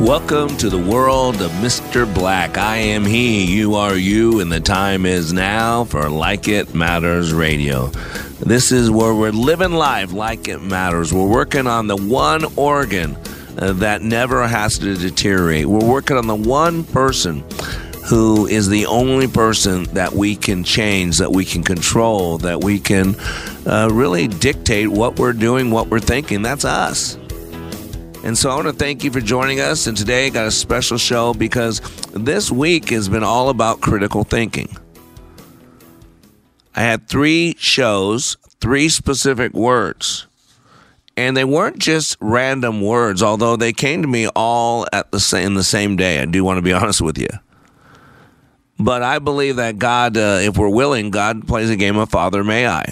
Welcome to the world of Mr. Black. I am he, you are you, and the time is now for Like It Matters Radio. This is where we're living life like it matters. We're working on the one organ uh, that never has to deteriorate. We're working on the one person who is the only person that we can change, that we can control, that we can uh, really dictate what we're doing, what we're thinking. That's us. And so I want to thank you for joining us. And today I got a special show because this week has been all about critical thinking. I had three shows, three specific words. And they weren't just random words, although they came to me all at the same the same day. I do want to be honest with you. But I believe that God, uh, if we're willing, God plays a game of Father May I.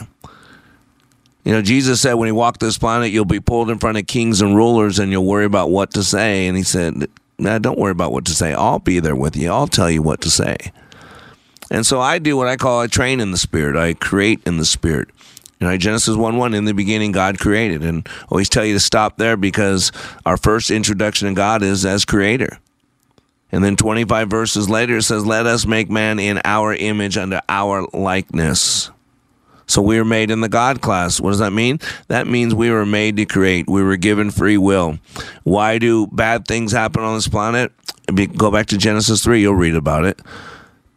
You know, Jesus said when he walked this planet, you'll be pulled in front of kings and rulers and you'll worry about what to say. And he said, nah, don't worry about what to say. I'll be there with you. I'll tell you what to say. And so I do what I call I train in the spirit. I create in the spirit. You know, Genesis 1 1, in the beginning, God created. And I always tell you to stop there because our first introduction to God is as creator. And then 25 verses later, it says, Let us make man in our image under our likeness. So we were made in the God class. What does that mean? That means we were made to create. We were given free will. Why do bad things happen on this planet? Go back to Genesis 3, you'll read about it.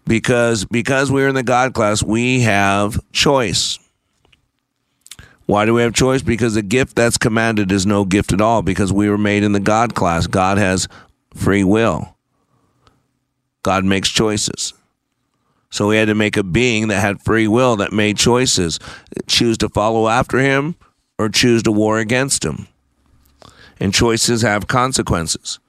Because because we're in the God class, we have choice. Why do we have choice? Because the gift that's commanded is no gift at all because we were made in the God class. God has free will. God makes choices. So we had to make a being that had free will, that made choices, choose to follow after him or choose to war against him. And choices have consequences.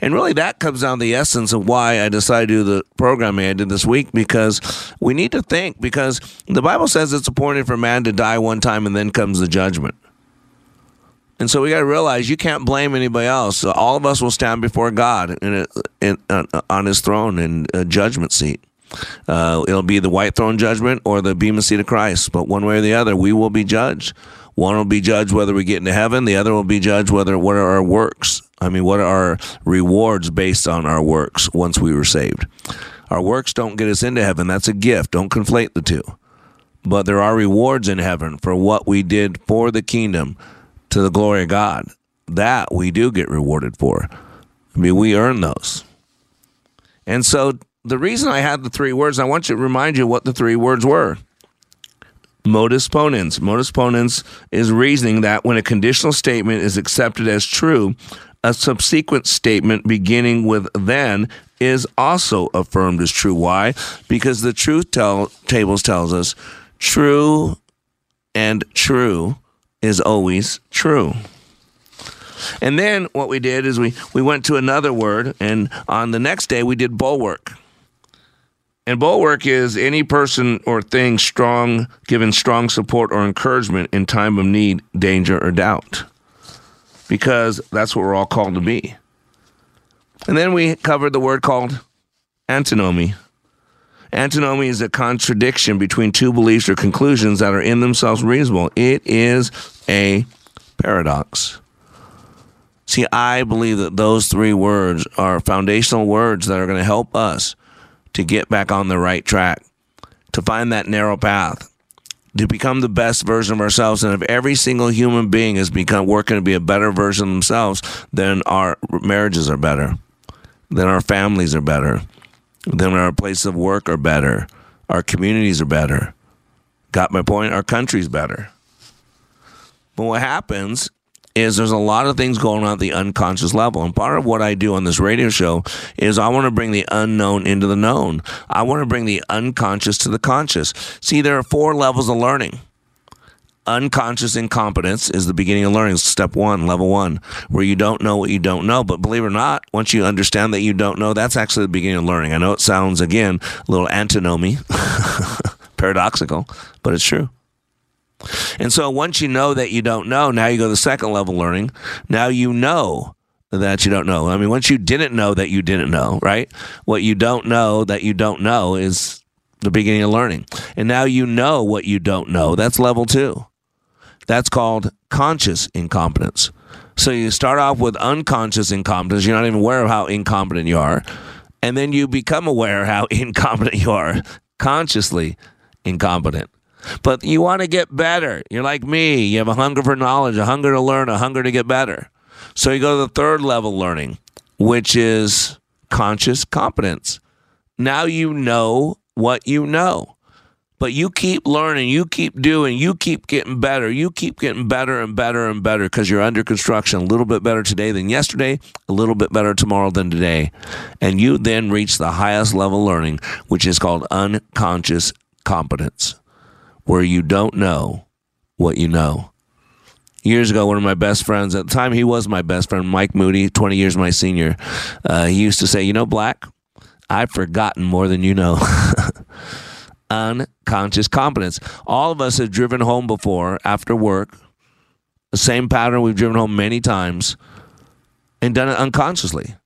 And really, that comes down to the essence of why I decided to do the programming I did this week because we need to think. Because the Bible says it's appointed for man to die one time and then comes the judgment. And so we got to realize you can't blame anybody else. All of us will stand before God in a, in, uh, on his throne in a judgment seat. Uh, it'll be the white throne judgment or the beam bema seat of Christ. But one way or the other, we will be judged. One will be judged whether we get into heaven. The other will be judged whether what are our works. I mean, what are our rewards based on our works once we were saved? Our works don't get us into heaven. That's a gift. Don't conflate the two. But there are rewards in heaven for what we did for the kingdom to the glory of God. That we do get rewarded for. I mean, we earn those. And so the reason I had the three words, I want to remind you what the three words were. Modus ponens. Modus ponens is reasoning that when a conditional statement is accepted as true, a subsequent statement beginning with then is also affirmed as true. Why? Because the truth tell, tables tells us true and true is always true. And then what we did is we, we went to another word, and on the next day we did bulwark. And bulwark is any person or thing strong, given strong support or encouragement in time of need, danger, or doubt. Because that's what we're all called to be. And then we covered the word called antinomy. Antinomy is a contradiction between two beliefs or conclusions that are in themselves reasonable. It is a paradox. See, I believe that those three words are foundational words that are going to help us to get back on the right track, to find that narrow path, to become the best version of ourselves. And if every single human being has become working to be a better version of themselves, then our marriages are better, then our families are better, then our place of work are better, our communities are better. Got my point? Our country's better. But what happens is there's a lot of things going on at the unconscious level. And part of what I do on this radio show is I want to bring the unknown into the known. I want to bring the unconscious to the conscious. See, there are four levels of learning. unconscious incompetence is the beginning of learning. Step one, level one, where you don't know what you don't know. But believe it or not, once you understand that you don't know, that's actually the beginning of learning. I know it sounds, again, a little antinomy, paradoxical, but it's true. And so once you know that you don't know, now you go to the second level learning. Now you know that you don't know. I mean, once you didn't know that you didn't know, right? What you don't know that you don't know is the beginning of learning. And now you know what you don't know. That's level two. That's called conscious incompetence. So you start off with unconscious incompetence. You're not even aware of how incompetent you are. And then you become aware how incompetent you are, consciously incompetent. But you want to get better. You're like me. You have a hunger for knowledge, a hunger to learn, a hunger to get better. So you go to the third level learning, which is conscious competence. Now you know what you know. But you keep learning, you keep doing, you keep getting better, you keep getting better and better and better because you're under construction. A little bit better today than yesterday, a little bit better tomorrow than today. And you then reach the highest level learning, which is called unconscious competence, where you don't know what you know. Years ago, one of my best friends, at the time he was my best friend, Mike Moody, 20 years my senior, uh, he used to say, You know, Black, I've forgotten more than you know. Unconscious competence. All of us have driven home before after work, the same pattern we've driven home many times, and done it unconsciously.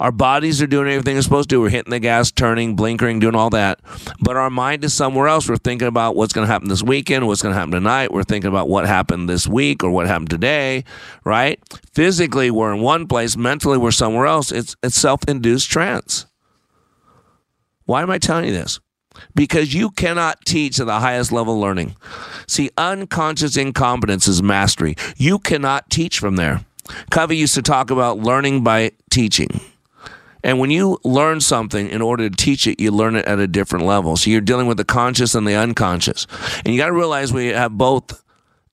Our bodies are doing everything they're supposed to do. We're hitting the gas, turning, blinkering, doing all that. But our mind is somewhere else. We're thinking about what's going to happen this weekend, what's going to happen tonight. We're thinking about what happened this week or what happened today, right? Physically, we're in one place. Mentally, we're somewhere else. It's, it's self induced trance. Why am I telling you this? Because you cannot teach at the highest level of learning. See, unconscious incompetence is mastery. You cannot teach from there. Covey used to talk about learning by teaching. And when you learn something in order to teach it, you learn it at a different level. So you're dealing with the conscious and the unconscious. And you got to realize we have both,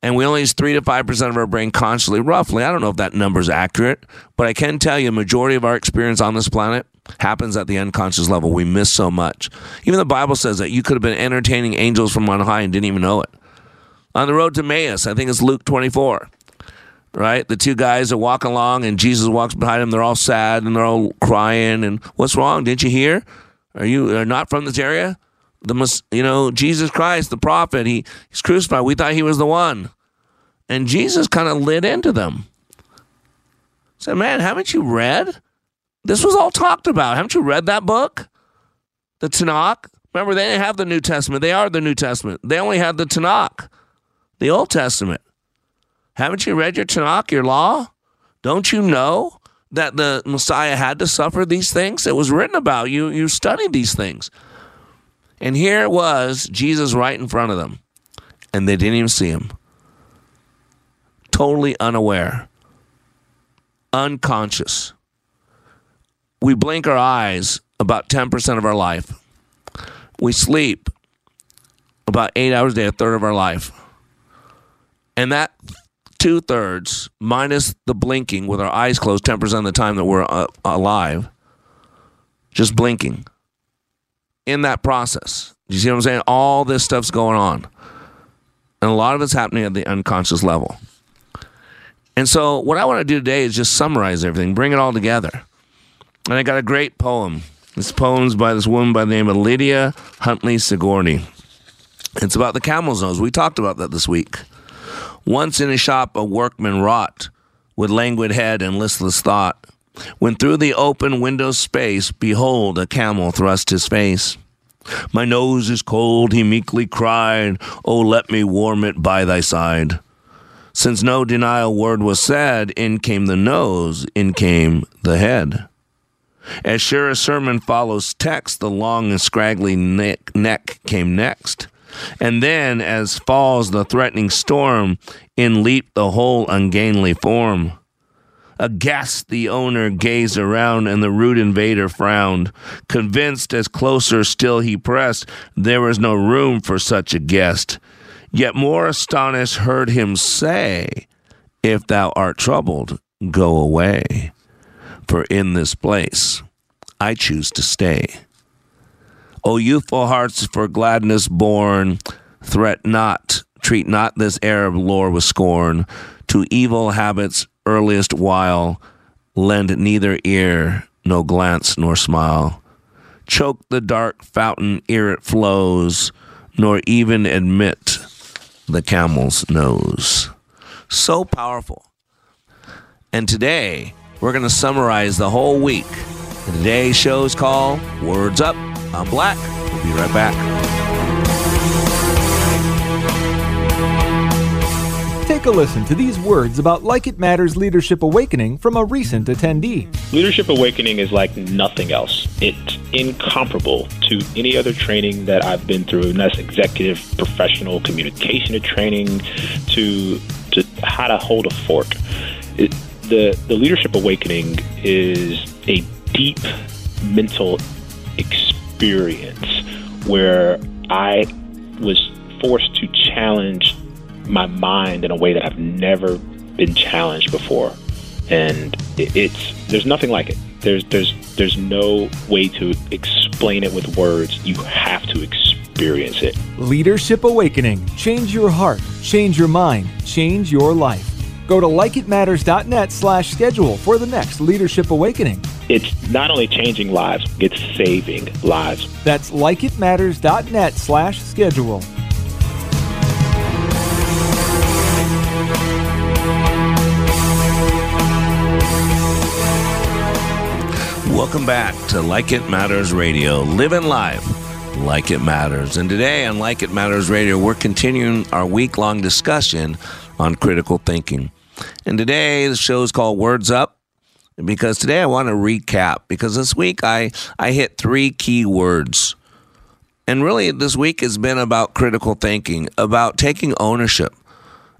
and we only use 3 to 5% of our brain consciously, roughly. I don't know if that number is accurate, but I can tell you, majority of our experience on this planet happens at the unconscious level. We miss so much. Even the Bible says that you could have been entertaining angels from on high and didn't even know it. On the road to Emmaus, I think it's Luke 24, right? The two guys are walking along and Jesus walks behind them. They're all sad and they're all crying. And what's wrong? Didn't you hear? Are you are not from this area? The you know Jesus Christ, the prophet, he, he's crucified. We thought he was the one, and Jesus kind of lit into them. Said, "Man, haven't you read? This was all talked about. Haven't you read that book? The Tanakh? Remember, they didn't have the New Testament. They are the New Testament. They only had the Tanakh, the Old Testament. Haven't you read your Tanakh, your law? Don't you know that the Messiah had to suffer these things? It was written about. You, you studied these things. And here it was, Jesus right in front of them. And they didn't even see him. Totally unaware, unconscious we blink our eyes about 10% of our life. We sleep about eight hours a day, a third of our life. And that two thirds, minus the blinking with our eyes closed 10% of the time that we're uh, alive, just blinking. In that process, you see what I'm saying? All this stuff's going on. And a lot of it's happening at the unconscious level. And so, what I want to do today is just summarize everything, bring it all together. And I got a great poem. This poem's by this woman by the name of Lydia Huntley Sigourney. It's about the camel's nose. We talked about that this week. Once in a shop, a workman wrought with languid head and listless thought. When through the open window space, behold, a camel thrust his face. My nose is cold, he meekly cried. Oh, let me warm it by thy side. Since no denial word was said, in came the nose, in came the head. As sure as sermon follows text, the long and scraggly neck, neck came next. And then, as falls the threatening storm, in leaped the whole ungainly form. Aghast the owner gazed around, and the rude invader frowned. Convinced as closer still he pressed, there was no room for such a guest. Yet more astonished heard him say, If thou art troubled, go away for in this place I choose to stay. O youthful hearts for gladness born, threat not treat not this Arab lore with scorn. To evil habits earliest while, lend neither ear, no glance nor smile. Choke the dark fountain ere it flows, nor even admit the camel's nose. So powerful. And today, we're going to summarize the whole week. Today's show's called Words Up. I'm Black. We'll be right back. Take a listen to these words about Like It Matters Leadership Awakening from a recent attendee. Leadership Awakening is like nothing else. It's incomparable to any other training that I've been through, and that's executive, professional communication training to to how to hold a fork. It, the the Leadership Awakening is a deep mental experience where I was forced to challenge my mind in a way that I've never been challenged before, and it's there's nothing like it. There's there's there's no way to explain it with words. You have to experience it. Leadership Awakening. Change your heart, change your mind, change your life. Go to likeitmatters.net slash schedule for the next Leadership Awakening. It's not only changing lives, it's saving lives. That's likeitmatters.net slash schedule. Welcome back to Like It Matters Radio, living life like it matters. And today on Like It Matters Radio, we're continuing our week long discussion on critical thinking. And today the show is called Words Up because today I want to recap because this week I, I hit three key words. And really, this week has been about critical thinking, about taking ownership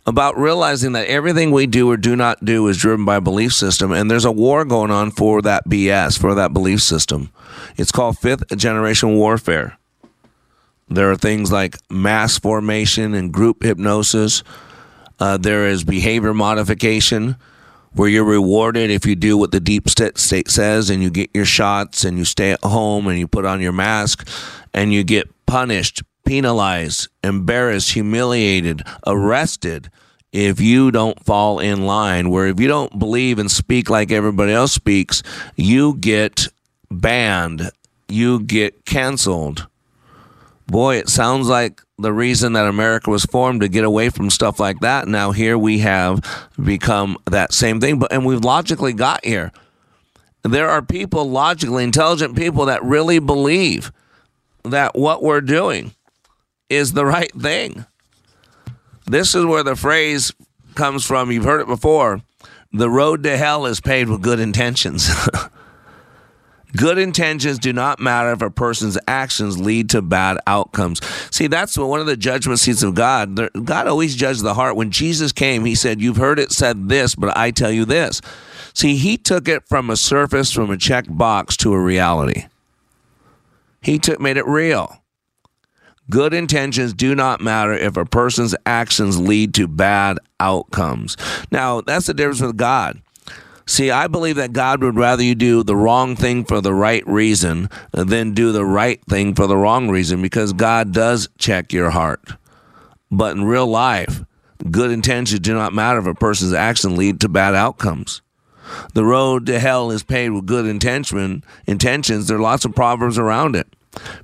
about realizing that everything we do or do not do is driven by a belief system, and there's a war going on for that BS, for that belief system. It's called fifth generation warfare. There are things like mass formation and group hypnosis. Uh, there is behavior modification, where you're rewarded if you do what the deep state says and you get your shots and you stay at home and you put on your mask and you get punished penalized, embarrassed, humiliated, arrested if you don't fall in line. Where if you don't believe and speak like everybody else speaks, you get banned, you get canceled. Boy, it sounds like the reason that America was formed to get away from stuff like that. Now here we have become that same thing, but and we've logically got here. There are people, logically intelligent people, that really believe that what we're doing is the right thing. This is where the phrase comes from. You've heard it before. The road to hell is paved with good intentions. good intentions do not matter if a person's actions lead to bad outcomes. See, that's one of the judgment seats of God. God always judges the heart. When Jesus came, he said, You've heard it said this, but I tell you this. See, he took it from a surface, from a checked box to a reality. He took made it real. Good intentions do not matter if a person's actions lead to bad outcomes. Now, that's the difference with God. See, I believe that God would rather you do the wrong thing for the right reason than do the right thing for the wrong reason because God does check your heart. But in real life, good intentions do not matter if a person's actions lead to bad outcomes. The road to hell is paved with good intention, intentions. There are lots of proverbs around it.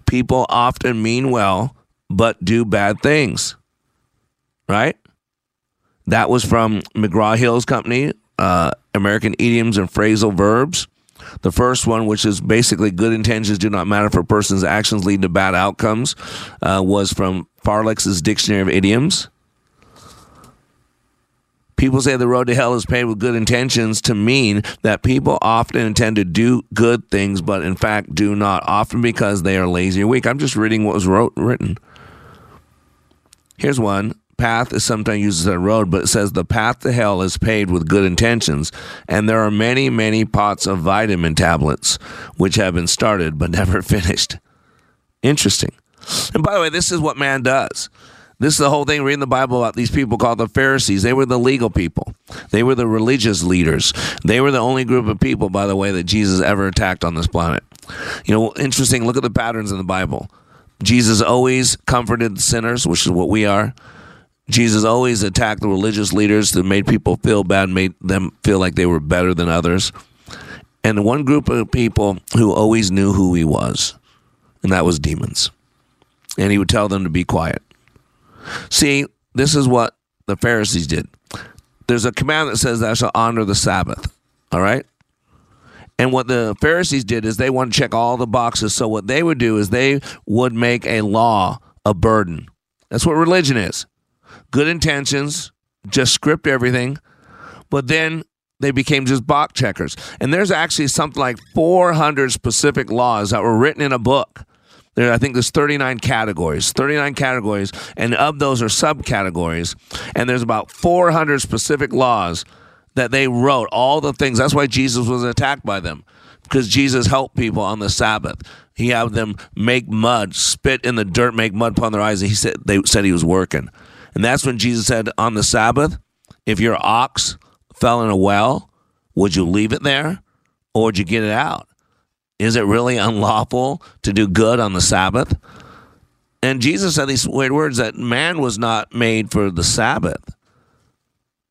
People often mean well, but do bad things. Right? That was from McGraw Hill's company, uh, American Idioms and Phrasal Verbs. The first one, which is basically good intentions do not matter a person's actions lead to bad outcomes, uh, was from Farlex's Dictionary of Idioms. People say the road to hell is paved with good intentions to mean that people often intend to do good things, but in fact do not, often because they are lazy or weak. I'm just reading what was wrote, written. Here's one. Path is sometimes used as a road, but it says the path to hell is paved with good intentions, and there are many, many pots of vitamin tablets which have been started but never finished. Interesting. And by the way, this is what man does. This is the whole thing reading the Bible about these people called the Pharisees. They were the legal people. They were the religious leaders. They were the only group of people, by the way, that Jesus ever attacked on this planet. You know, interesting. Look at the patterns in the Bible. Jesus always comforted sinners, which is what we are. Jesus always attacked the religious leaders that made people feel bad, made them feel like they were better than others. And one group of people who always knew who he was, and that was demons. And he would tell them to be quiet. See, this is what the Pharisees did. There's a command that says, Thou shalt honor the Sabbath. All right? And what the Pharisees did is they want to check all the boxes. So what they would do is they would make a law a burden. That's what religion is. Good intentions, just script everything, but then they became just box checkers. And there's actually something like 400 specific laws that were written in a book. There, I think there's 39 categories, 39 categories, and of those are subcategories. And there's about 400 specific laws that they wrote, all the things. That's why Jesus was attacked by them, because Jesus helped people on the Sabbath. He had them make mud, spit in the dirt, make mud upon their eyes. And he said they said he was working, and that's when Jesus said on the Sabbath, if your ox fell in a well, would you leave it there, or would you get it out? Is it really unlawful to do good on the Sabbath? And Jesus said these weird words that man was not made for the Sabbath.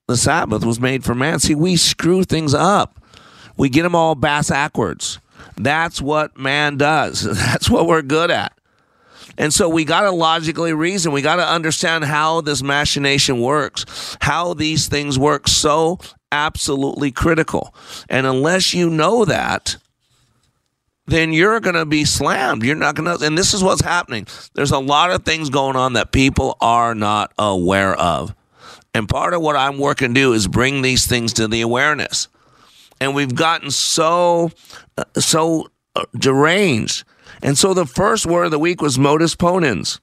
The Sabbath was made for man. See, we screw things up. We get them all bass backwards. That's what man does. That's what we're good at. And so we got to logically reason. We got to understand how this machination works, how these things work. So absolutely critical. And unless you know that, then you're going to be slammed. You're not going to, and this is what's happening. There's a lot of things going on that people are not aware of. And part of what I'm working to do is bring these things to the awareness. And we've gotten so, uh, so deranged. And so the first word of the week was modus ponens.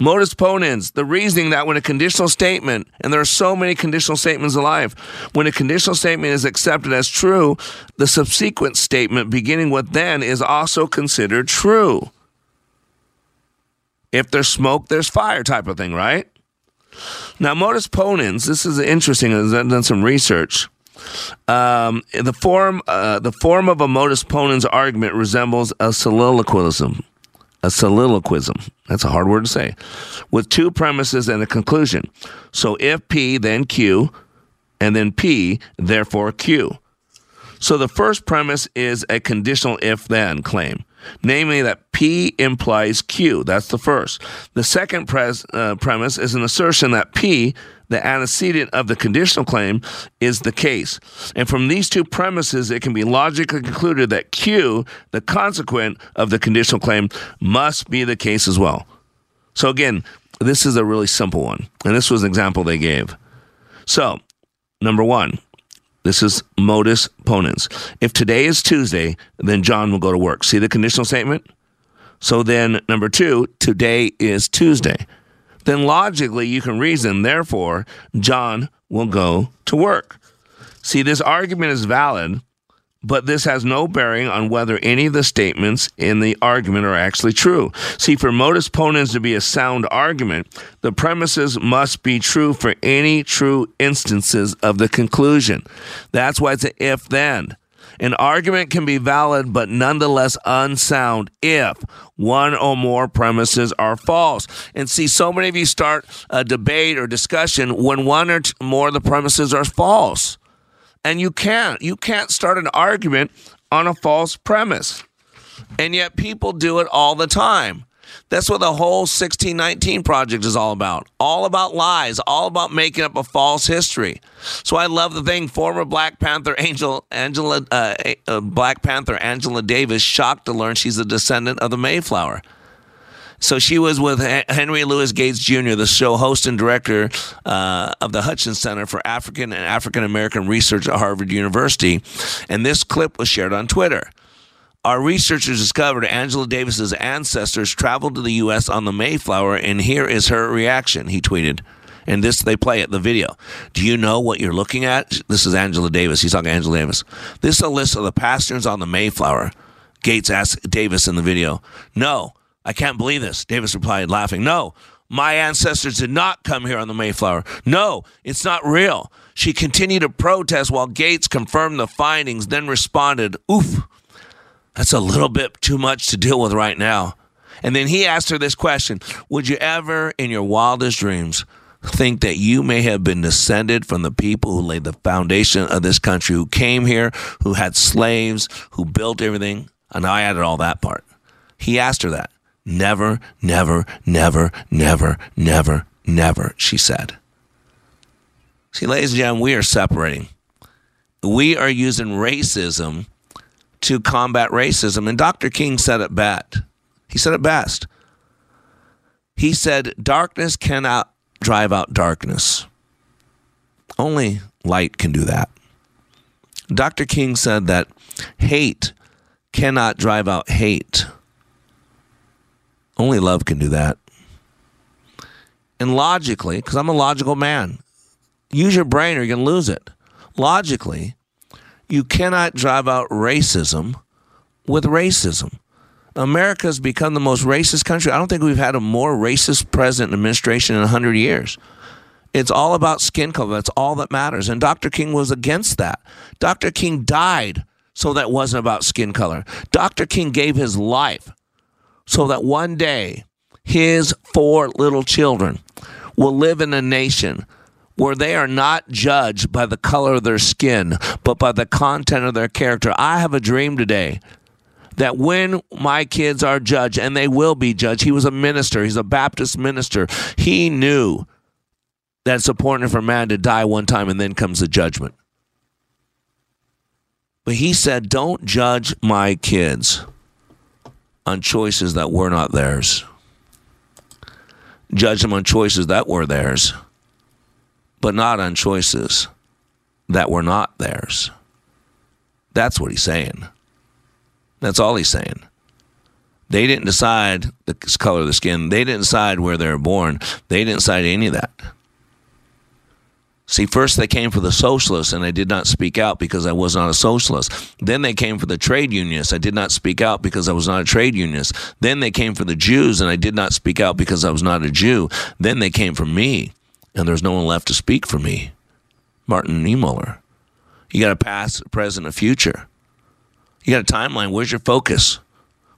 Modus ponens, the reasoning that when a conditional statement, and there are so many conditional statements alive, when a conditional statement is accepted as true, the subsequent statement beginning with then is also considered true. If there's smoke, there's fire type of thing, right? Now, modus ponens, this is interesting. I've done some research. Um, the form, uh, the form of a modus ponens argument resembles a soliloquism. A soliloquism. That's a hard word to say. With two premises and a conclusion. So if P, then Q, and then P, therefore Q. So the first premise is a conditional if then claim namely that P implies Q. That's the first. The second pres, uh, premise is an assertion that P, the antecedent of the conditional claim, is the case. And from these two premises, it can be logically concluded that Q, the consequent of the conditional claim, must be the case as well. So again, this is a really simple one. And this was an example they gave. So, number one, this is modus ponens. If today is Tuesday, then John will go to work. See the conditional statement? So then, number two, today is Tuesday. Then logically, you can reason, therefore, John will go to work. See, this argument is valid but this has no bearing on whether any of the statements in the argument are actually true. See, for modus ponens to be a sound argument, the premises must be true for any true instances of the conclusion. That's why it's an if then. An argument can be valid but nonetheless unsound if one or more premises are false. And see, so many of you start a debate or discussion when one or more of the premises are false. And you can't. You can't start an argument on a false premise. And yet people do it all the time. That's what the whole 1619 project is all about. All about lies, all about making up a false history. So I love the thing former Black Panther Angel Angela uh, uh, Black Panther Angela Davis shocked to learn she's a descendant of the Mayflower. So she was with Henry Louis Gates Jr., the show host and director uh, of the Hutchins Center for African and African American Research at Harvard University. And this clip was shared on Twitter. Our researchers discovered Angela Davis's ancestors traveled to the U.S. on the Mayflower, and here is her reaction. He tweeted, and this they play it the video. Do you know what you're looking at? This is Angela Davis. He's talking Angela Davis. This is a list of the passengers on the Mayflower. Gates asked Davis in the video. No, I can't believe this. Davis replied, laughing. No, my ancestors did not come here on the Mayflower. No, it's not real. She continued to protest while Gates confirmed the findings, then responded, Oof, that's a little bit too much to deal with right now. And then he asked her this question Would you ever, in your wildest dreams, think that you may have been descended from the people who laid the foundation of this country, who came here, who had slaves, who built everything. And I added all that part. He asked her that. Never, never, never, never, never, never, she said. See, ladies and gentlemen, we are separating. We are using racism to combat racism. And Dr. King said it best. He said it best. He said, Darkness cannot drive out darkness. Only light can do that. Dr. King said that hate cannot drive out hate. Only love can do that. And logically, because I'm a logical man, use your brain or you're going to lose it. Logically, you cannot drive out racism with racism. America's become the most racist country. I don't think we've had a more racist president administration in 100 years. It's all about skin color. That's all that matters. And Dr. King was against that. Dr. King died so that wasn't about skin color. Dr. King gave his life so that one day his four little children will live in a nation where they are not judged by the color of their skin, but by the content of their character. I have a dream today that when my kids are judged, and they will be judged, he was a minister, he's a Baptist minister, he knew that it's important for man to die one time and then comes the judgment. But he said, Don't judge my kids on choices that were not theirs. Judge them on choices that were theirs, but not on choices that were not theirs. That's what he's saying. That's all he's saying. They didn't decide the color of the skin. They didn't decide where they were born. They didn't decide any of that. See, first they came for the socialists, and I did not speak out because I was not a socialist. Then they came for the trade unionists. I did not speak out because I was not a trade unionist. Then they came for the Jews, and I did not speak out because I was not a Jew. Then they came for me, and there's no one left to speak for me. Martin Niemöller. You got a past, present, a future. You got a timeline. Where's your focus?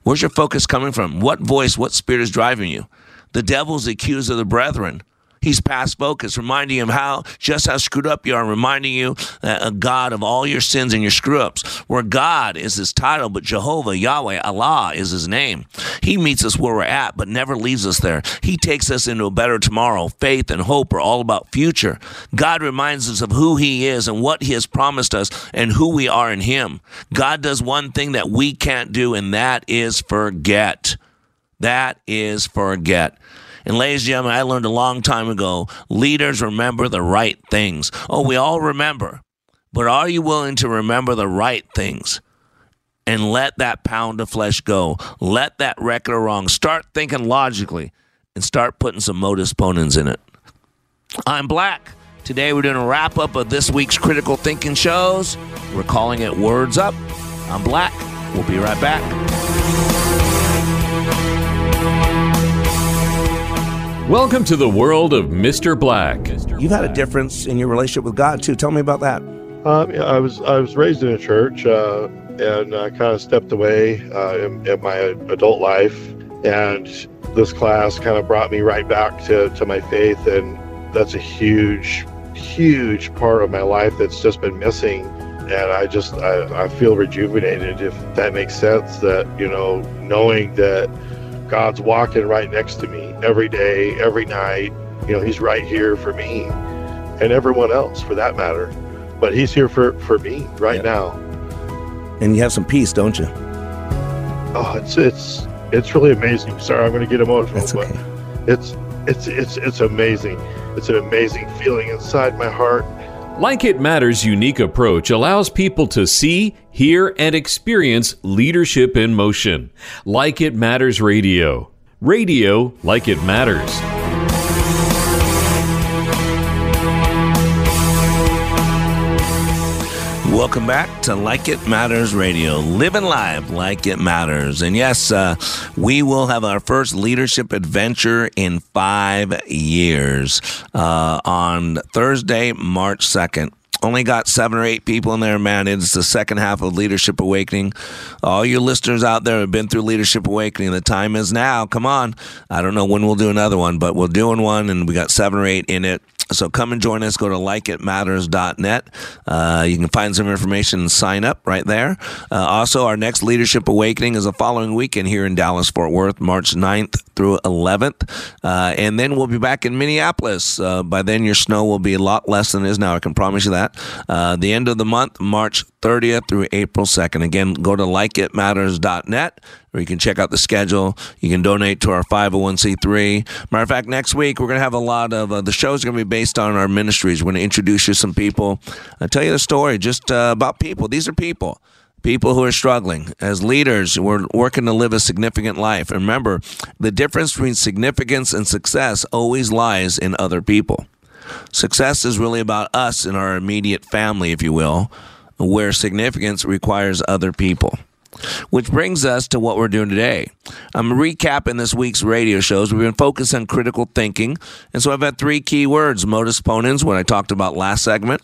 Where's your focus coming from? What voice, what spirit is driving you? The devil's the accuser of the brethren. He's past focus, reminding him how just how screwed up you are, reminding you that a God of all your sins and your screw ups, where God is his title, but Jehovah, Yahweh, Allah is his name. He meets us where we're at, but never leaves us there. He takes us into a better tomorrow. Faith and hope are all about future. God reminds us of who he is and what he has promised us and who we are in him. God does one thing that we can't do, and that is forget. That is forget. And ladies and gentlemen, I learned a long time ago leaders remember the right things. Oh, we all remember. But are you willing to remember the right things? And let that pound of flesh go. Let that record of wrong. Start thinking logically and start putting some modus ponens in it. I'm Black. Today we're doing a wrap up of this week's critical thinking shows. We're calling it Words Up. I'm Black. We'll be right back. Welcome to the world of Mr. Black. You've had a difference in your relationship with God too. Tell me about that. Um, yeah, I was I was raised in a church, uh, and I kind of stepped away uh, in, in, my adult life, and this class kind of brought me right back to, to my faith, and that's a huge, huge part of my life that's just been missing. And I just I, I feel rejuvenated, if that makes sense. That you know, knowing that God's walking right next to me every day, every night. You know, He's right here for me and everyone else for that matter. But He's here for, for me right now. And you have some peace, don't you? Oh, it's it's it's really amazing. Sorry, I'm going to get emotional, That's okay. but it's it's it's it's amazing. It's an amazing feeling inside my heart. Like It Matters' unique approach allows people to see, hear, and experience leadership in motion. Like It Matters Radio. Radio like it matters. Welcome back to Like It Matters Radio, living live like it matters. And yes, uh, we will have our first leadership adventure in five years uh, on Thursday, March 2nd. only got seven or eight people in there, man. It's the second half of Leadership Awakening. All you listeners out there have been through Leadership Awakening. The time is now. Come on. I don't know when we'll do another one, but we're doing one, and we got seven or eight in it. So come and join us. Go to likeitmatters.net. Uh, you can find some information and sign up right there. Uh, also, our next Leadership Awakening is the following weekend here in Dallas, Fort Worth, March 9th through 11th. Uh, and then we'll be back in Minneapolis. Uh, by then, your snow will be a lot less than it is now. I can promise you that. Uh, the end of the month, March 30th through April 2nd. Again, go to likeitmatters.net where you can check out the schedule. You can donate to our 501c3. Matter of fact, next week we're going to have a lot of uh, the show's going to be based on our ministries. We're going to introduce you some people. I'll tell you the story just uh, about people. These are people. People who are struggling. As leaders, we're working to live a significant life. And remember, the difference between significance and success always lies in other people. Success is really about us and our immediate family, if you will, where significance requires other people. Which brings us to what we're doing today. I'm recapping this week's radio shows. We've been focused on critical thinking. And so I've had three key words modus ponens, what I talked about last segment.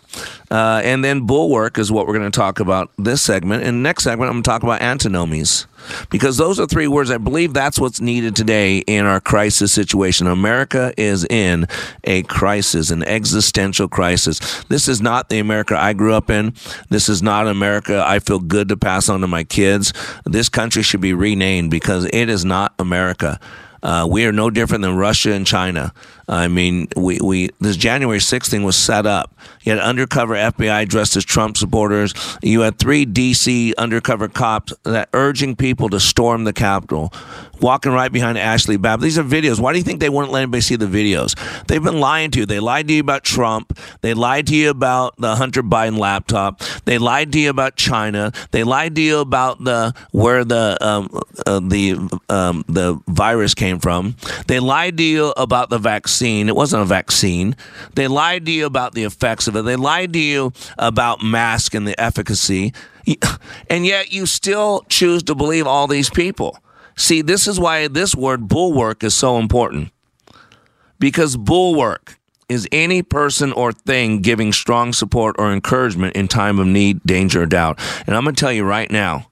Uh, and then bulwark is what we're going to talk about this segment. And next segment, I'm going to talk about antinomies because those are three words. I believe that's what's needed today in our crisis situation. America is in a crisis, an existential crisis. This is not the America I grew up in. This is not America I feel good to pass on to my kids. This country should be renamed because it is not America. Uh, we are no different than Russia and China. I mean, we, we this January 6th thing was set up. You had undercover FBI dressed as Trump supporters. You had three DC undercover cops that urging people to storm the Capitol, walking right behind Ashley Babb. These are videos. Why do you think they wouldn't let anybody see the videos? They've been lying to you. They lied to you about Trump. They lied to you about the Hunter Biden laptop. They lied to you about China. They lied to you about the where the um, uh, the um, the virus came from. They lied to you about the vaccine. It wasn't a vaccine. They lied to you about the effects of it. They lied to you about mask and the efficacy. And yet you still choose to believe all these people. See, this is why this word bulwark is so important. Because bulwark is any person or thing giving strong support or encouragement in time of need, danger, or doubt. And I'm going to tell you right now,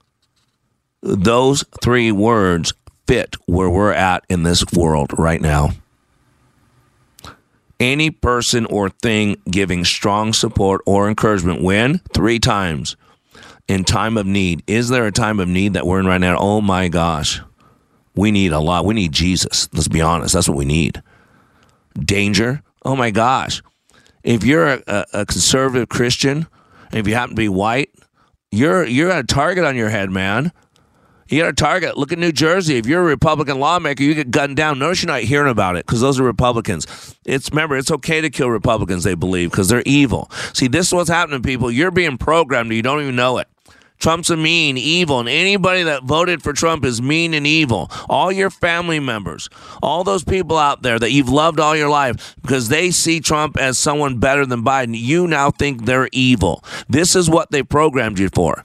those three words fit where we're at in this world right now. Any person or thing giving strong support or encouragement when? Three times in time of need. Is there a time of need that we're in right now? Oh my gosh. We need a lot. We need Jesus. Let's be honest. That's what we need. Danger. Oh my gosh. If you're a, a conservative Christian, if you happen to be white, you're you're a target on your head, man. You got a target. Look at New Jersey. If you're a Republican lawmaker, you get gunned down. Notice you're not hearing about it because those are Republicans. It's remember, it's okay to kill Republicans. They believe because they're evil. See, this is what's happening, people. You're being programmed. You don't even know it. Trump's a mean, evil, and anybody that voted for Trump is mean and evil. All your family members, all those people out there that you've loved all your life because they see Trump as someone better than Biden, you now think they're evil. This is what they programmed you for.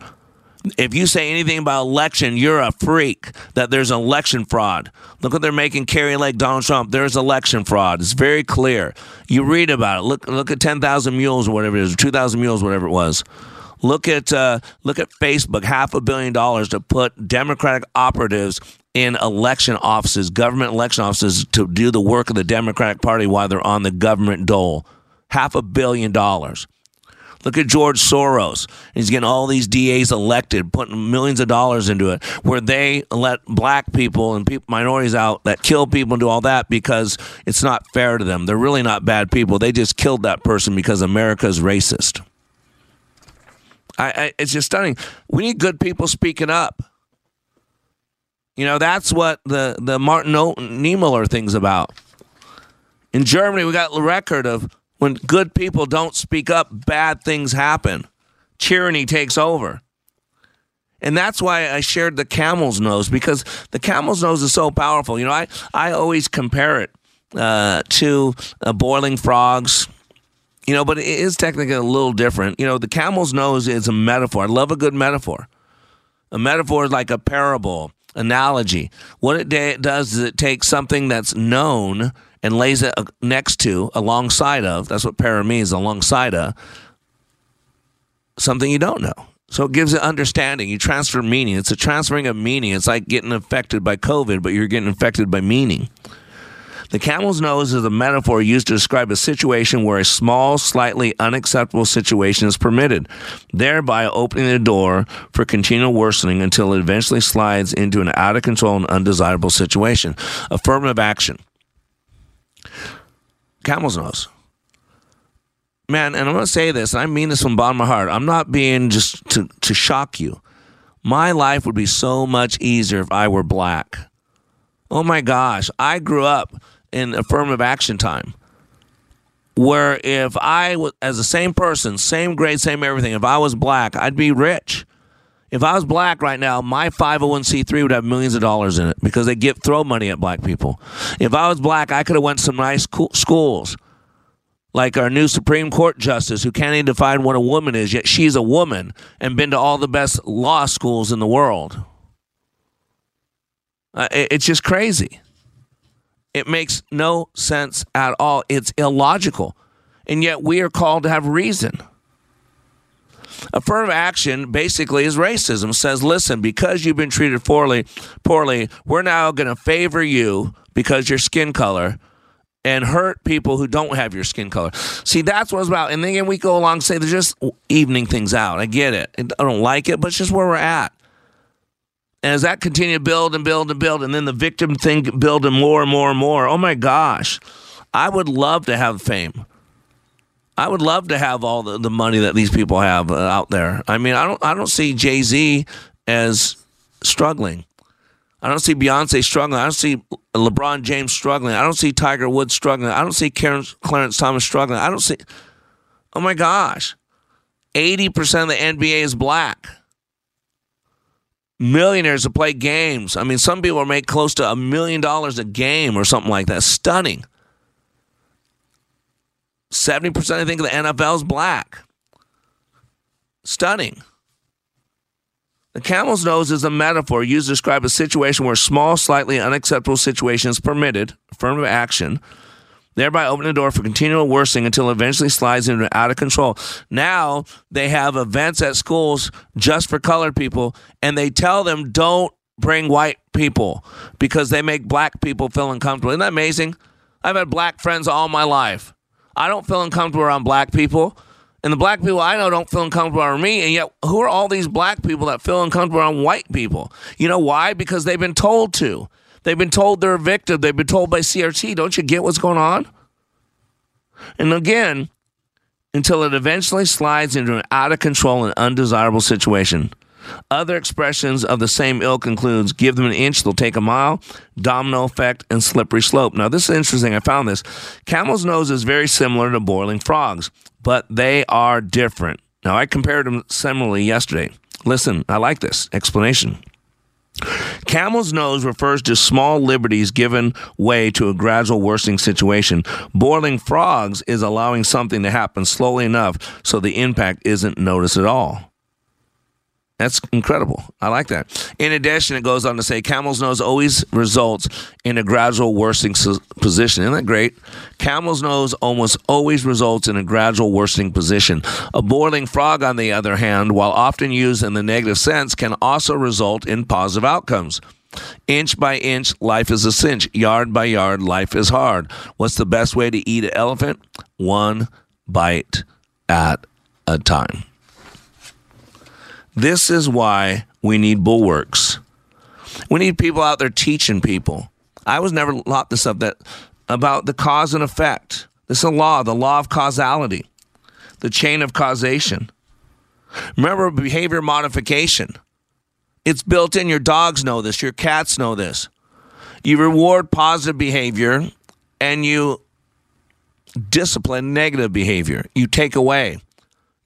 If you say anything about election, you're a freak. That there's election fraud. Look what they're making Kari Lake Donald Trump. There's election fraud. It's very clear. You read about it. Look look at ten thousand mules or whatever it is, two thousand mules, whatever it was. Look at uh, look at Facebook, half a billion dollars to put Democratic operatives in election offices, government election offices, to do the work of the Democratic Party while they're on the government dole. Half a billion dollars. Look at George Soros. He's getting all these DAs elected, putting millions of dollars into it, where they let black people and minorities out that kill people and do all that because it's not fair to them. They're really not bad people. They just killed that person because America's racist. I, I, it's just stunning. We need good people speaking up. You know, that's what the, the Martin Niemöller thing's about. In Germany, we got the record of when good people don't speak up, bad things happen. Tyranny takes over. And that's why I shared the camel's nose because the camel's nose is so powerful. You know, I, I always compare it uh, to uh, boiling frogs, you know, but it is technically a little different. You know, the camel's nose is a metaphor. I love a good metaphor. A metaphor is like a parable, analogy. What it does is it takes something that's known and lays it uh, next to, alongside of, that's what para means, alongside of, something you don't know. So it gives it understanding. You transfer meaning. It's a transferring of meaning. It's like getting affected by COVID, but you're getting affected by meaning. The camel's nose is a metaphor used to describe a situation where a small, slightly unacceptable situation is permitted, thereby opening the door for continual worsening until it eventually slides into an out of control and undesirable situation. Affirmative action. Camel's nose man, and I'm going to say this, and I mean this from bottom of my heart. I'm not being just to, to shock you. My life would be so much easier if I were black. Oh my gosh, I grew up in affirmative action time where if I was as the same person, same grade, same everything, if I was black, I'd be rich. If I was black right now, my 501c3 would have millions of dollars in it because they give throw money at black people. If I was black, I could have went to some nice cool schools like our new Supreme Court justice who can't even define what a woman is, yet she's a woman and been to all the best law schools in the world. Uh, it's just crazy. It makes no sense at all. It's illogical. And yet we are called to have reason. Affirmative action basically is racism. It says, listen, because you've been treated poorly, poorly, we're now going to favor you because your skin color and hurt people who don't have your skin color. See, that's what it's about. And then we go along and say they're just evening things out. I get it. I don't like it, but it's just where we're at. And as that continue to build and build and build, and then the victim thing building more and more and more, oh my gosh, I would love to have fame. I would love to have all the, the money that these people have uh, out there. I mean, I don't I don't see Jay Z as struggling. I don't see Beyonce struggling. I don't see LeBron James struggling. I don't see Tiger Woods struggling. I don't see Karen, Clarence Thomas struggling. I don't see. Oh my gosh. 80% of the NBA is black. Millionaires that play games. I mean, some people make close to a million dollars a game or something like that. Stunning. 70% I think of the NFL is black. Stunning. The camel's nose is a metaphor used to describe a situation where small, slightly unacceptable situation is permitted, affirmative action, thereby opening the door for continual worsening until it eventually slides into out of control. Now they have events at schools just for colored people, and they tell them don't bring white people because they make black people feel uncomfortable. Isn't that amazing? I've had black friends all my life. I don't feel uncomfortable around black people. And the black people I know don't feel uncomfortable around me. And yet, who are all these black people that feel uncomfortable around white people? You know why? Because they've been told to. They've been told they're a victim. They've been told by CRT. Don't you get what's going on? And again, until it eventually slides into an out of control and undesirable situation. Other expressions of the same ilk includes give them an inch, they'll take a mile, domino effect, and slippery slope. Now, this is interesting. I found this. Camel's nose is very similar to boiling frogs, but they are different. Now, I compared them similarly yesterday. Listen, I like this explanation. Camel's nose refers to small liberties given way to a gradual worsening situation. Boiling frogs is allowing something to happen slowly enough so the impact isn't noticed at all. That's incredible. I like that. In addition, it goes on to say camel's nose always results in a gradual worsening position. Isn't that great? Camel's nose almost always results in a gradual worsening position. A boiling frog, on the other hand, while often used in the negative sense, can also result in positive outcomes. Inch by inch, life is a cinch. Yard by yard, life is hard. What's the best way to eat an elephant? One bite at a time. This is why we need bulwarks. We need people out there teaching people. I was never taught this up that about the cause and effect. This is a law, the law of causality, the chain of causation. Remember behavior modification. It's built in. Your dogs know this. Your cats know this. You reward positive behavior and you discipline negative behavior. You take away.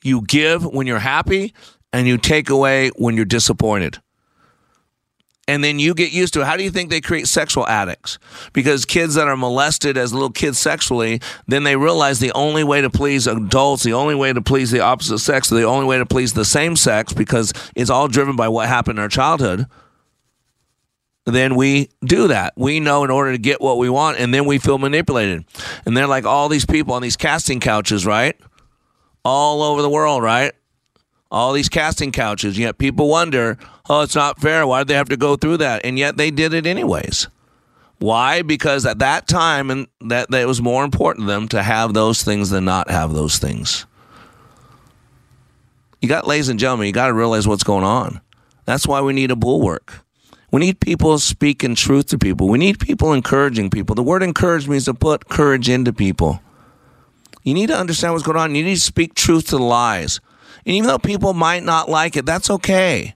You give when you're happy and you take away when you're disappointed. And then you get used to it. How do you think they create sexual addicts? Because kids that are molested as little kids sexually, then they realize the only way to please adults, the only way to please the opposite sex, the only way to please the same sex, because it's all driven by what happened in our childhood then we do that. We know in order to get what we want, and then we feel manipulated. And they're like all these people on these casting couches, right? All over the world, right? All these casting couches. Yet people wonder, oh, it's not fair. Why did they have to go through that? And yet they did it anyways. Why? Because at that time, and that, that it was more important to them to have those things than not have those things. You got, ladies and gentlemen, you got to realize what's going on. That's why we need a bulwark. We need people speaking truth to people. We need people encouraging people. The word encourage means to put courage into people. You need to understand what's going on. You need to speak truth to the lies. And even though people might not like it, that's okay.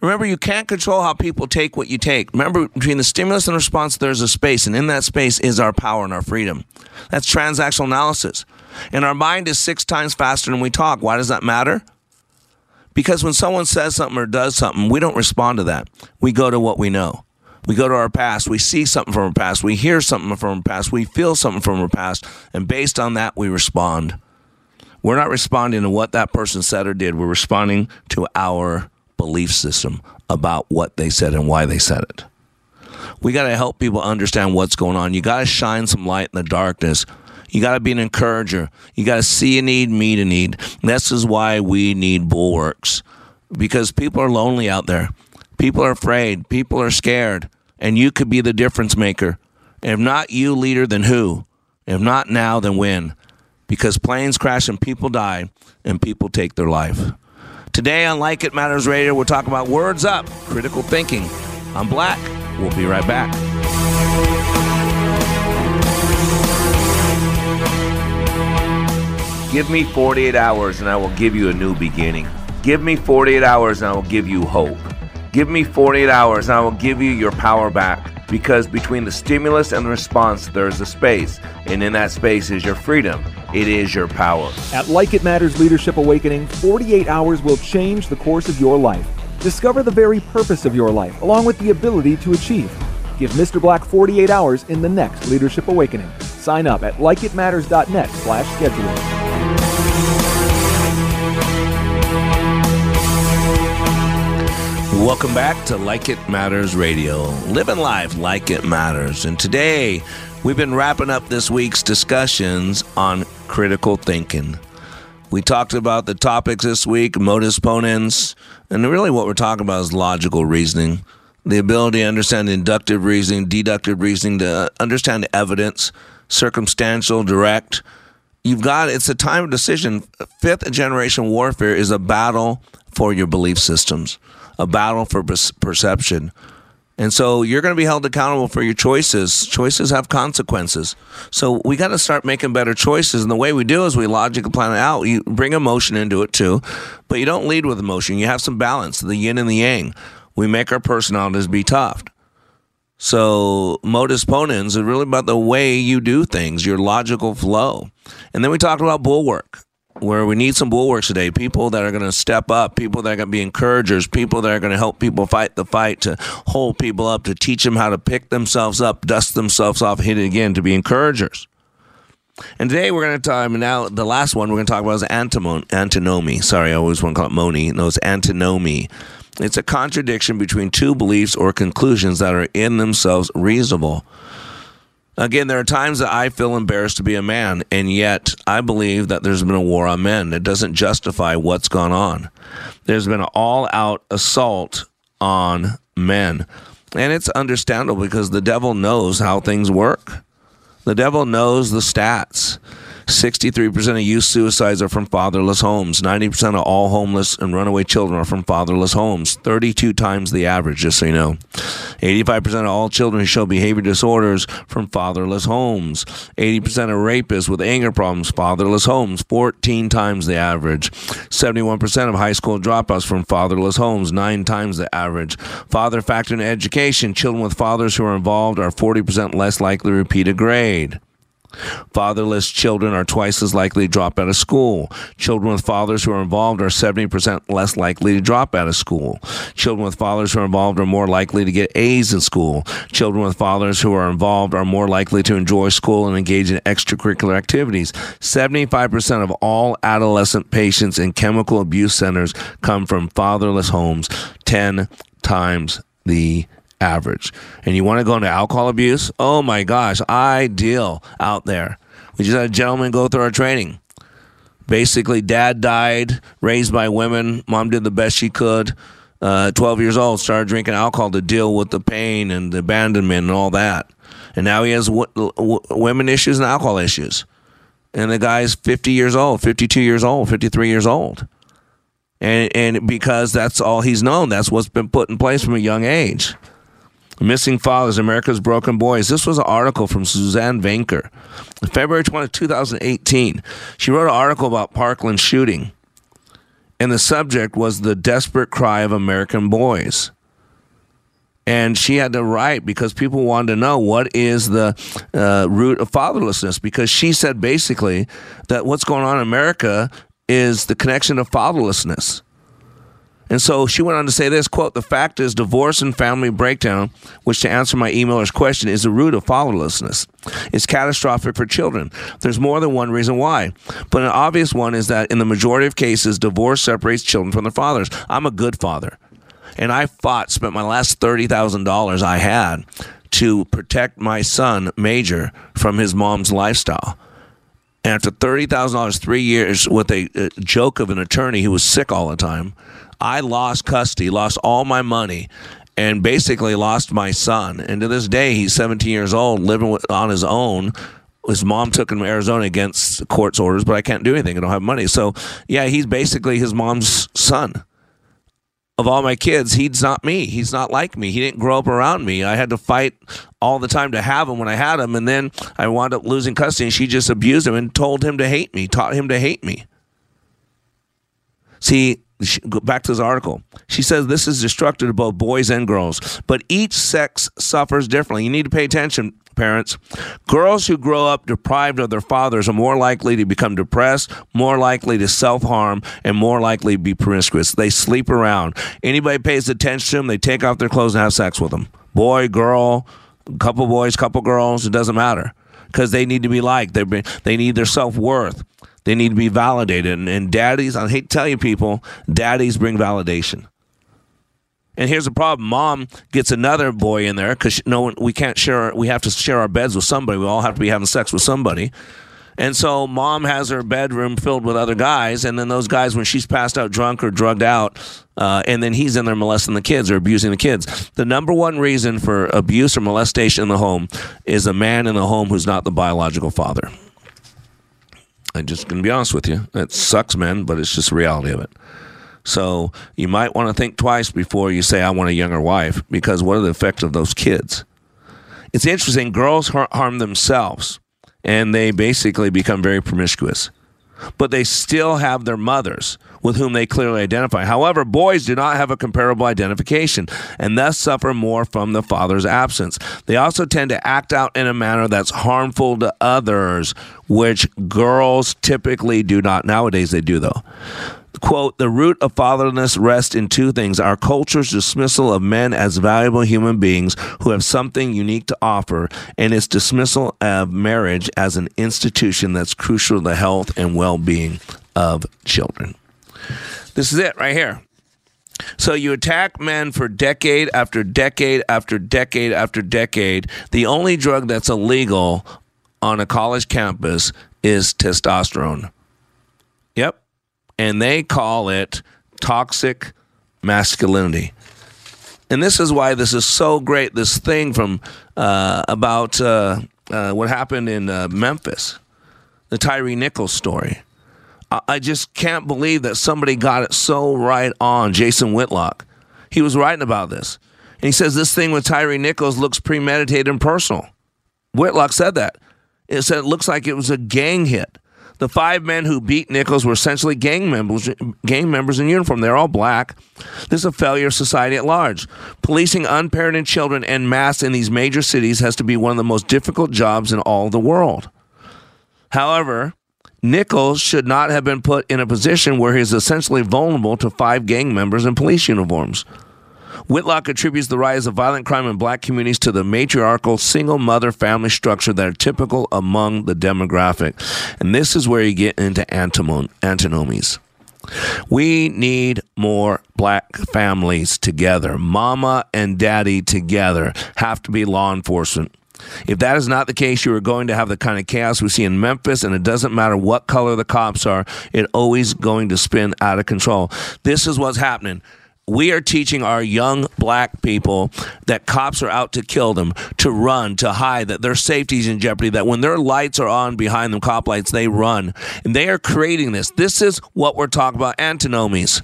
Remember, you can't control how people take what you take. Remember, between the stimulus and response, there's a space, and in that space is our power and our freedom. That's transactional analysis. And our mind is six times faster than we talk. Why does that matter? Because when someone says something or does something, we don't respond to that. We go to what we know. We go to our past. We see something from our past. We hear something from our past. We feel something from our past. And based on that, we respond. We're not responding to what that person said or did. We're responding to our belief system about what they said and why they said it. We got to help people understand what's going on. You got to shine some light in the darkness. You got to be an encourager. You got to see a need, meet a need. This is why we need bulwarks because people are lonely out there. People are afraid. People are scared. And you could be the difference maker. If not you, leader, then who? If not now, then when? Because planes crash and people die and people take their life. Today on Like It Matters Radio, we're talking about words up, critical thinking. I'm Black. We'll be right back. Give me 48 hours and I will give you a new beginning. Give me 48 hours and I will give you hope. Give me 48 hours and I will give you your power back. Because between the stimulus and the response, there is a space. And in that space is your freedom. It is your power. At Like It Matters Leadership Awakening, 48 hours will change the course of your life. Discover the very purpose of your life, along with the ability to achieve. Give Mr. Black 48 hours in the next Leadership Awakening. Sign up at likeitmatters.net slash scheduling. Welcome back to Like It Matters Radio, living life like it matters. And today, we've been wrapping up this week's discussions on critical thinking. We talked about the topics this week, modus ponens, and really what we're talking about is logical reasoning, the ability to understand inductive reasoning, deductive reasoning, to uh, understand evidence, circumstantial, direct. You've got it's a time of decision. Fifth generation warfare is a battle for your belief systems a battle for perception. And so you're going to be held accountable for your choices. Choices have consequences. So we got to start making better choices. And the way we do is we logically plan it out. You bring emotion into it too, but you don't lead with emotion. You have some balance, the yin and the yang. We make our personalities be tough. So modus ponens is really about the way you do things, your logical flow. And then we talked about bulwark where we need some bulwarks today. People that are going to step up, people that are going to be encouragers, people that are going to help people fight the fight, to hold people up, to teach them how to pick themselves up, dust themselves off, hit it again, to be encouragers. And today we're going to talk, now the last one we're going to talk about is antimon, antinomy. Sorry, I always want to call it moni. No, it's antinomy. It's a contradiction between two beliefs or conclusions that are in themselves reasonable. Again, there are times that I feel embarrassed to be a man, and yet I believe that there's been a war on men. It doesn't justify what's gone on. There's been an all out assault on men. And it's understandable because the devil knows how things work. The devil knows the stats. 63% of youth suicides are from fatherless homes. 90% of all homeless and runaway children are from fatherless homes. 32 times the average, just so you know. 85% of all children who show behavior disorders from fatherless homes. 80% of rapists with anger problems, fatherless homes. 14 times the average. 71% of high school dropouts from fatherless homes, 9 times the average. Father factor in education, children with fathers who are involved are 40% less likely to repeat a grade. Fatherless children are twice as likely to drop out of school. Children with fathers who are involved are 70% less likely to drop out of school. Children with fathers who are involved are more likely to get A's in school. Children with fathers who are involved are more likely to enjoy school and engage in extracurricular activities. 75% of all adolescent patients in chemical abuse centers come from fatherless homes, 10 times the average. And you want to go into alcohol abuse? Oh my gosh, ideal out there. We just had a gentleman go through our training. Basically, dad died, raised by women. Mom did the best she could. Uh, 12 years old, started drinking alcohol to deal with the pain and the abandonment and all that. And now he has w- w- women issues and alcohol issues. And the guy's 50 years old, 52 years old, 53 years old. And, and because that's all he's known, that's what's been put in place from a young age. Missing Fathers, America's Broken Boys. This was an article from Suzanne Venker, February 20, 2018. She wrote an article about Parkland shooting, and the subject was the desperate cry of American boys. And she had to write because people wanted to know what is the uh, root of fatherlessness. Because she said basically that what's going on in America is the connection of fatherlessness. And so she went on to say this quote, the fact is divorce and family breakdown, which to answer my emailer's question is the root of fatherlessness. It's catastrophic for children. There's more than one reason why. But an obvious one is that in the majority of cases, divorce separates children from their fathers. I'm a good father. And I fought, spent my last $30,000 I had to protect my son, Major, from his mom's lifestyle. And after $30,000, three years with a, a joke of an attorney who was sick all the time, I lost custody, lost all my money, and basically lost my son. And to this day, he's 17 years old, living with, on his own. His mom took him to Arizona against court's orders, but I can't do anything. I don't have money. So, yeah, he's basically his mom's son. Of all my kids, he's not me. He's not like me. He didn't grow up around me. I had to fight all the time to have him when I had him. And then I wound up losing custody, and she just abused him and told him to hate me, taught him to hate me. See, she, back to this article. She says this is destructive to both boys and girls, but each sex suffers differently. You need to pay attention, parents. Girls who grow up deprived of their fathers are more likely to become depressed, more likely to self harm, and more likely to be promiscuous. They sleep around. Anybody pays attention to them, they take off their clothes and have sex with them. Boy, girl, couple boys, couple girls, it doesn't matter because they need to be liked. They they need their self worth. They need to be validated. And, and daddies, I hate to tell you people, daddies bring validation. And here's the problem: mom gets another boy in there because no we can't share. We have to share our beds with somebody. We all have to be having sex with somebody. And so mom has her bedroom filled with other guys, and then those guys, when she's passed out drunk or drugged out, uh, and then he's in there molesting the kids or abusing the kids. The number one reason for abuse or molestation in the home is a man in the home who's not the biological father. I'm just going to be honest with you. It sucks, man, but it's just the reality of it. So you might want to think twice before you say, I want a younger wife, because what are the effects of those kids? It's interesting. Girls harm themselves and they basically become very promiscuous. But they still have their mothers with whom they clearly identify. However, boys do not have a comparable identification and thus suffer more from the father's absence. They also tend to act out in a manner that's harmful to others, which girls typically do not. Nowadays, they do, though quote, the root of fatherlessness rests in two things our culture's dismissal of men as valuable human beings who have something unique to offer, and its dismissal of marriage as an institution that's crucial to the health and well being of children. This is it right here. So you attack men for decade after decade after decade after decade. The only drug that's illegal on a college campus is testosterone. And they call it toxic masculinity. And this is why this is so great. This thing from uh, about uh, uh, what happened in uh, Memphis, the Tyree Nichols story. I-, I just can't believe that somebody got it so right on. Jason Whitlock, he was writing about this, and he says this thing with Tyree Nichols looks premeditated and personal. Whitlock said that. It said it looks like it was a gang hit. The five men who beat Nichols were essentially gang members, gang members in uniform. They're all black. This is a failure of society at large. Policing unparented children en masse in these major cities has to be one of the most difficult jobs in all the world. However, Nichols should not have been put in a position where he's essentially vulnerable to five gang members in police uniforms. Whitlock attributes the rise of violent crime in black communities to the matriarchal single mother family structure that are typical among the demographic. And this is where you get into antinomies. We need more black families together. Mama and daddy together have to be law enforcement. If that is not the case, you are going to have the kind of chaos we see in Memphis, and it doesn't matter what color the cops are, it always going to spin out of control. This is what's happening we are teaching our young black people that cops are out to kill them, to run, to hide, that their safety is in jeopardy, that when their lights are on behind them, cop lights, they run. And they are creating this. This is what we're talking about antinomies.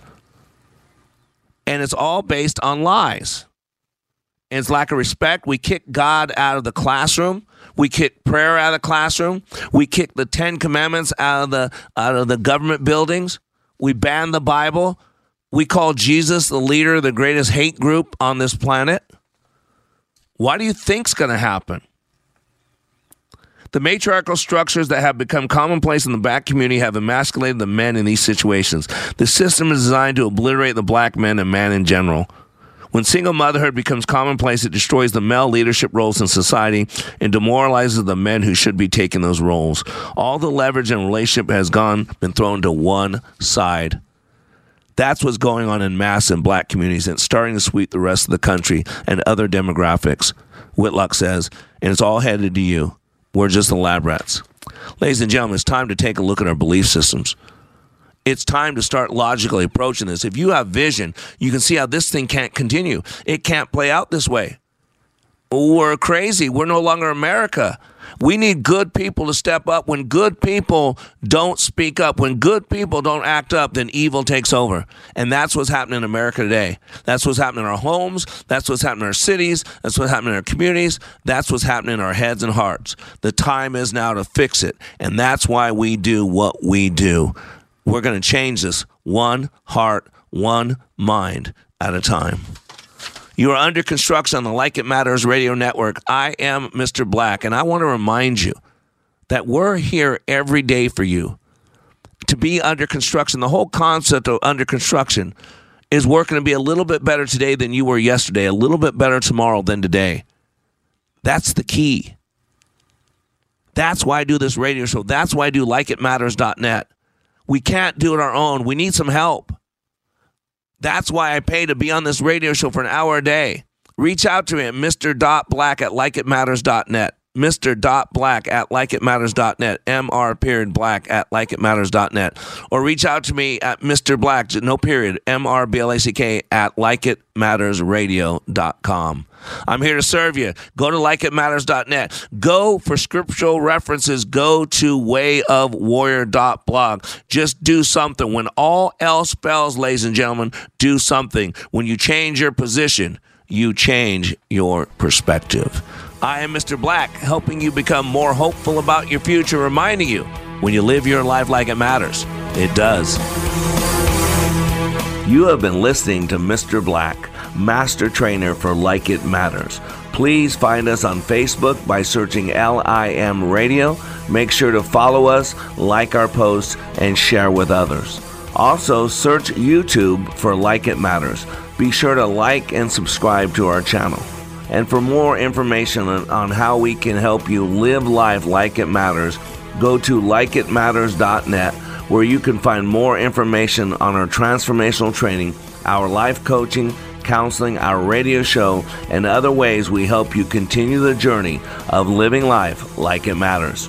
And it's all based on lies. And it's lack of respect. We kick God out of the classroom. We kick prayer out of the classroom. We kick the Ten Commandments out of the out of the government buildings. We ban the Bible. We call Jesus the leader of the greatest hate group on this planet. What do you think's going to happen? The matriarchal structures that have become commonplace in the black community have emasculated the men in these situations. The system is designed to obliterate the black men and man in general. When single motherhood becomes commonplace, it destroys the male leadership roles in society and demoralizes the men who should be taking those roles. All the leverage and relationship has gone been thrown to one side. That's what's going on in mass in black communities and it's starting to sweep the rest of the country and other demographics, Whitlock says, and it's all headed to you. We're just the lab rats. Ladies and gentlemen, it's time to take a look at our belief systems. It's time to start logically approaching this. If you have vision, you can see how this thing can't continue. It can't play out this way. We're crazy. We're no longer America. We need good people to step up. When good people don't speak up, when good people don't act up, then evil takes over. And that's what's happening in America today. That's what's happening in our homes. That's what's happening in our cities. That's what's happening in our communities. That's what's happening in our heads and hearts. The time is now to fix it. And that's why we do what we do. We're going to change this one heart, one mind at a time. You are under construction on the Like It Matters radio network. I am Mr. Black, and I want to remind you that we're here every day for you to be under construction. The whole concept of under construction is working to be a little bit better today than you were yesterday, a little bit better tomorrow than today. That's the key. That's why I do this radio show. That's why I do likeitmatters.net. We can't do it our own. We need some help. That's why I pay to be on this radio show for an hour a day. Reach out to me at Mr. Black at likeitmatters.net. Mr. Black at likeitmatters.net. Mr. period black at likeitmatters.net. Or reach out to me at Mr. Black, no period, M R B L A C K at likeitmattersradio.com. I'm here to serve you. Go to likeitmatters.net. Go for scriptural references. Go to wayofwarrior.blog. Just do something. When all else fails, ladies and gentlemen, do something. When you change your position, you change your perspective. I am Mr. Black, helping you become more hopeful about your future, reminding you when you live your life like it matters, it does. You have been listening to Mr. Black, Master Trainer for Like It Matters. Please find us on Facebook by searching LIM Radio. Make sure to follow us, like our posts, and share with others. Also, search YouTube for Like It Matters. Be sure to like and subscribe to our channel. And for more information on how we can help you live life like it matters, go to likeitmatters.net where you can find more information on our transformational training, our life coaching, counseling, our radio show, and other ways we help you continue the journey of living life like it matters.